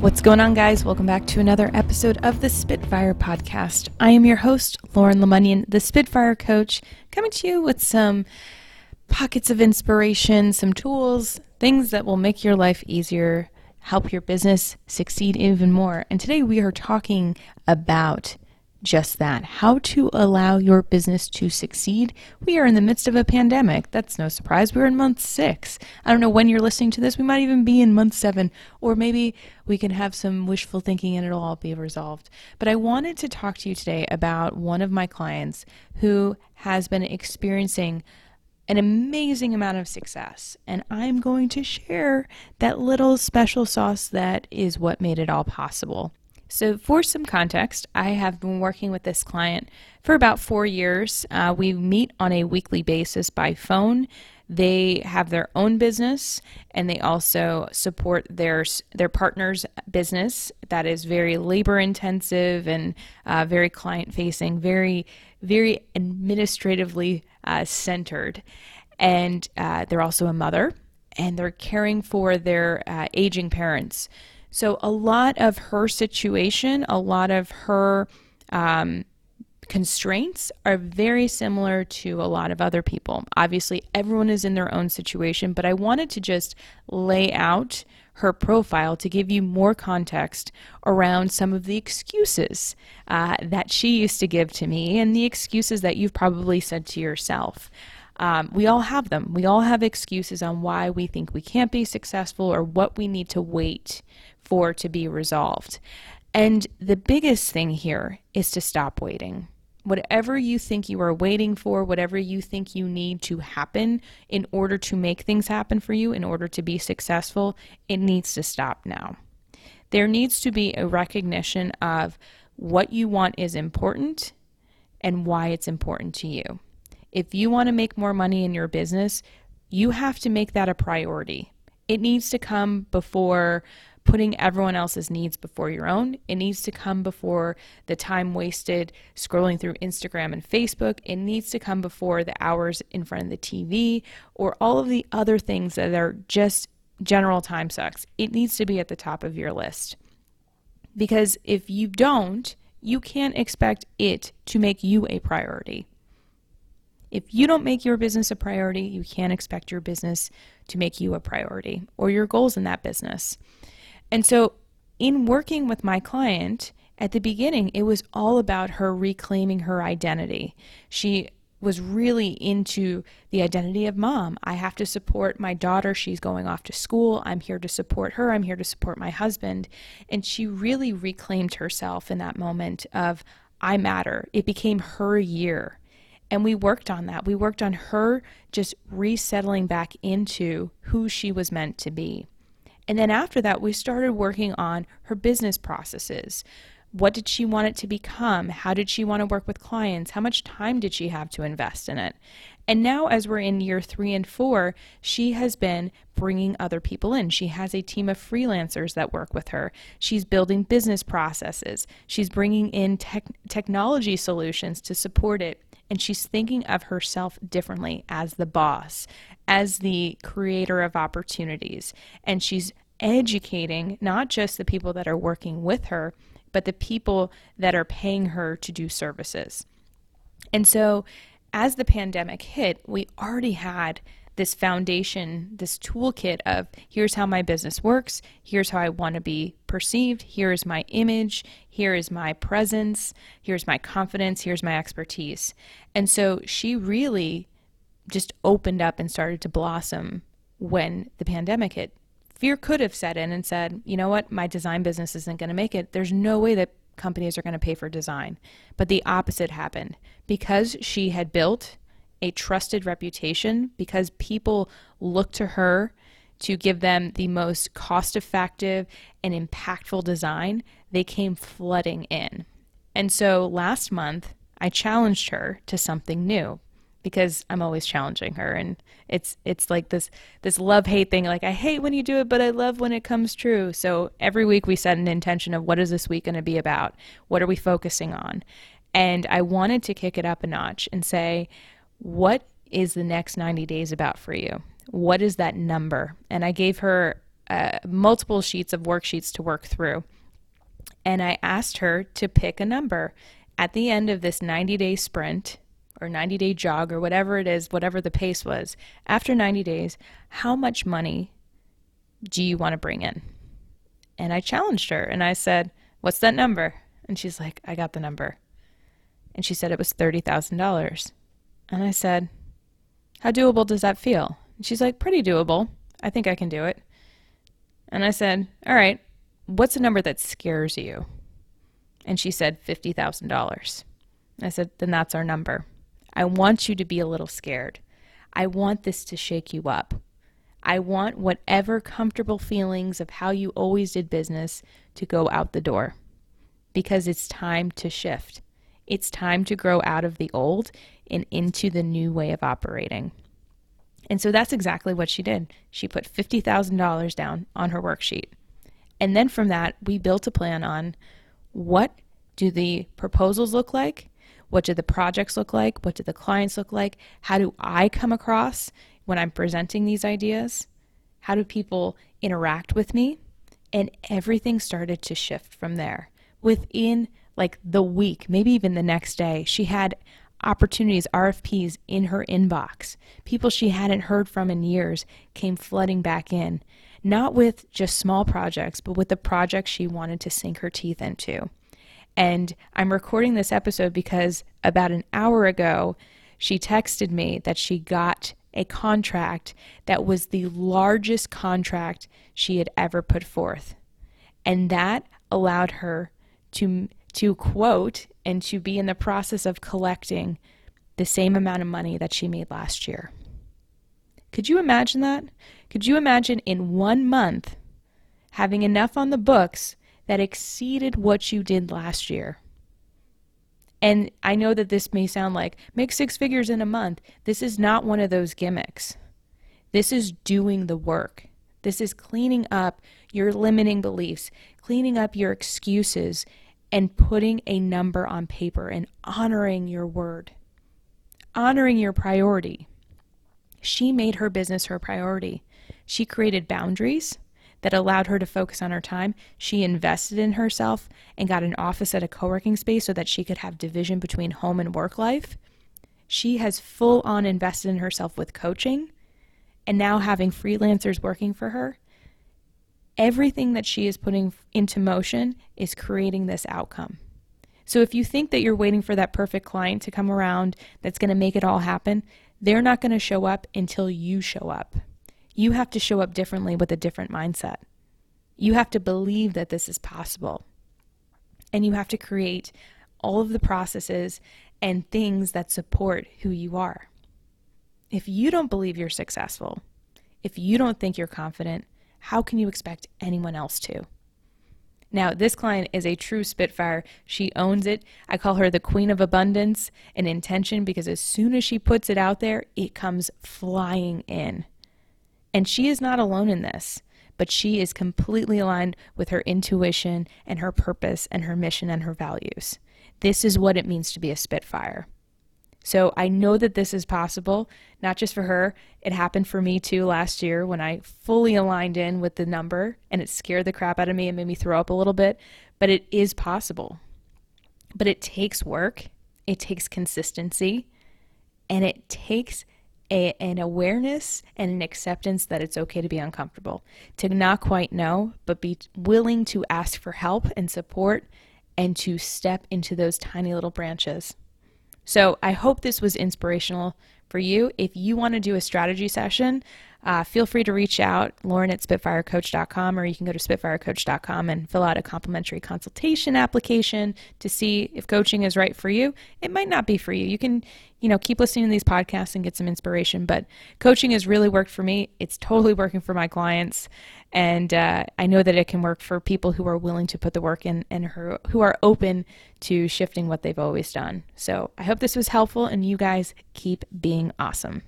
What's going on, guys? Welcome back to another episode of the Spitfire Podcast. I am your host, Lauren Lemunion, the Spitfire Coach, coming to you with some pockets of inspiration, some tools, things that will make your life easier, help your business succeed even more. And today we are talking about just that how to allow your business to succeed. We are in the midst of a pandemic. That's no surprise. We're in month six. I don't know when you're listening to this. We might even be in month seven, or maybe we can have some wishful thinking and it'll all be resolved. But I wanted to talk to you today about one of my clients who has been experiencing an amazing amount of success. And I'm going to share that little special sauce that is what made it all possible. So, for some context, I have been working with this client for about four years. Uh, we meet on a weekly basis by phone. They have their own business and they also support their their partner's business that is very labor intensive and uh, very client facing, very very administratively uh, centered. And uh, they're also a mother and they're caring for their uh, aging parents. So, a lot of her situation, a lot of her um, constraints are very similar to a lot of other people. Obviously, everyone is in their own situation, but I wanted to just lay out her profile to give you more context around some of the excuses uh, that she used to give to me and the excuses that you've probably said to yourself. Um, we all have them. We all have excuses on why we think we can't be successful or what we need to wait for to be resolved. And the biggest thing here is to stop waiting. Whatever you think you are waiting for, whatever you think you need to happen in order to make things happen for you, in order to be successful, it needs to stop now. There needs to be a recognition of what you want is important and why it's important to you. If you want to make more money in your business, you have to make that a priority. It needs to come before putting everyone else's needs before your own. It needs to come before the time wasted scrolling through Instagram and Facebook. It needs to come before the hours in front of the TV or all of the other things that are just general time sucks. It needs to be at the top of your list. Because if you don't, you can't expect it to make you a priority. If you don't make your business a priority, you can't expect your business to make you a priority or your goals in that business. And so, in working with my client, at the beginning, it was all about her reclaiming her identity. She was really into the identity of mom. I have to support my daughter. She's going off to school. I'm here to support her. I'm here to support my husband. And she really reclaimed herself in that moment of, I matter. It became her year. And we worked on that. We worked on her just resettling back into who she was meant to be. And then after that, we started working on her business processes. What did she want it to become? How did she want to work with clients? How much time did she have to invest in it? And now, as we're in year three and four, she has been bringing other people in. She has a team of freelancers that work with her. She's building business processes. She's bringing in tech- technology solutions to support it and she's thinking of herself differently as the boss, as the creator of opportunities. And she's educating not just the people that are working with her, but the people that are paying her to do services. And so, as the pandemic hit, we already had this foundation, this toolkit of here's how my business works, here's how I want to be perceived, here is my image, here is my presence, here's my confidence, here's my expertise. And so she really just opened up and started to blossom when the pandemic hit. Fear could have set in and said, you know what, my design business isn't going to make it. There's no way that companies are going to pay for design. But the opposite happened. Because she had built a trusted reputation because people look to her to give them the most cost effective and impactful design, they came flooding in. And so last month, I challenged her to something new because I'm always challenging her and it's it's like this this love hate thing like I hate when you do it but I love when it comes true. So every week we set an intention of what is this week going to be about? What are we focusing on? And I wanted to kick it up a notch and say what is the next 90 days about for you? What is that number? And I gave her uh, multiple sheets of worksheets to work through. And I asked her to pick a number at the end of this 90 day sprint or 90 day jog or whatever it is, whatever the pace was. After 90 days, how much money do you want to bring in? And I challenged her and I said, What's that number? And she's like, I got the number. And she said it was $30,000. And I said, How doable does that feel? And she's like, Pretty doable. I think I can do it. And I said, All right, what's a number that scares you? And she said, $50,000. I said, Then that's our number. I want you to be a little scared. I want this to shake you up. I want whatever comfortable feelings of how you always did business to go out the door because it's time to shift. It's time to grow out of the old and into the new way of operating. And so that's exactly what she did. She put $50,000 down on her worksheet. And then from that, we built a plan on what do the proposals look like? What do the projects look like? What do the clients look like? How do I come across when I'm presenting these ideas? How do people interact with me? And everything started to shift from there. Within like the week, maybe even the next day, she had opportunities, RFPs in her inbox. People she hadn't heard from in years came flooding back in not with just small projects, but with the projects she wanted to sink her teeth into. And I'm recording this episode because about an hour ago, she texted me that she got a contract that was the largest contract she had ever put forth. And that allowed her to, to quote and to be in the process of collecting the same amount of money that she made last year. Could you imagine that? Could you imagine in one month having enough on the books that exceeded what you did last year? And I know that this may sound like make six figures in a month. This is not one of those gimmicks. This is doing the work. This is cleaning up your limiting beliefs, cleaning up your excuses, and putting a number on paper and honoring your word, honoring your priority. She made her business her priority. She created boundaries that allowed her to focus on her time. She invested in herself and got an office at a co working space so that she could have division between home and work life. She has full on invested in herself with coaching and now having freelancers working for her. Everything that she is putting into motion is creating this outcome. So if you think that you're waiting for that perfect client to come around that's going to make it all happen, they're not going to show up until you show up. You have to show up differently with a different mindset. You have to believe that this is possible. And you have to create all of the processes and things that support who you are. If you don't believe you're successful, if you don't think you're confident, how can you expect anyone else to? Now, this client is a true Spitfire. She owns it. I call her the queen of abundance and intention because as soon as she puts it out there, it comes flying in. And she is not alone in this, but she is completely aligned with her intuition and her purpose and her mission and her values. This is what it means to be a Spitfire. So I know that this is possible, not just for her. It happened for me too last year when I fully aligned in with the number and it scared the crap out of me and made me throw up a little bit. But it is possible. But it takes work, it takes consistency, and it takes a, an awareness and an acceptance that it's okay to be uncomfortable, to not quite know, but be willing to ask for help and support and to step into those tiny little branches. So I hope this was inspirational for you. If you want to do a strategy session, uh, feel free to reach out, Lauren at SpitfireCoach.com, or you can go to SpitfireCoach.com and fill out a complimentary consultation application to see if coaching is right for you. It might not be for you. You can, you know, keep listening to these podcasts and get some inspiration, but coaching has really worked for me. It's totally working for my clients. And uh, I know that it can work for people who are willing to put the work in and who, who are open to shifting what they've always done. So I hope this was helpful and you guys keep being awesome.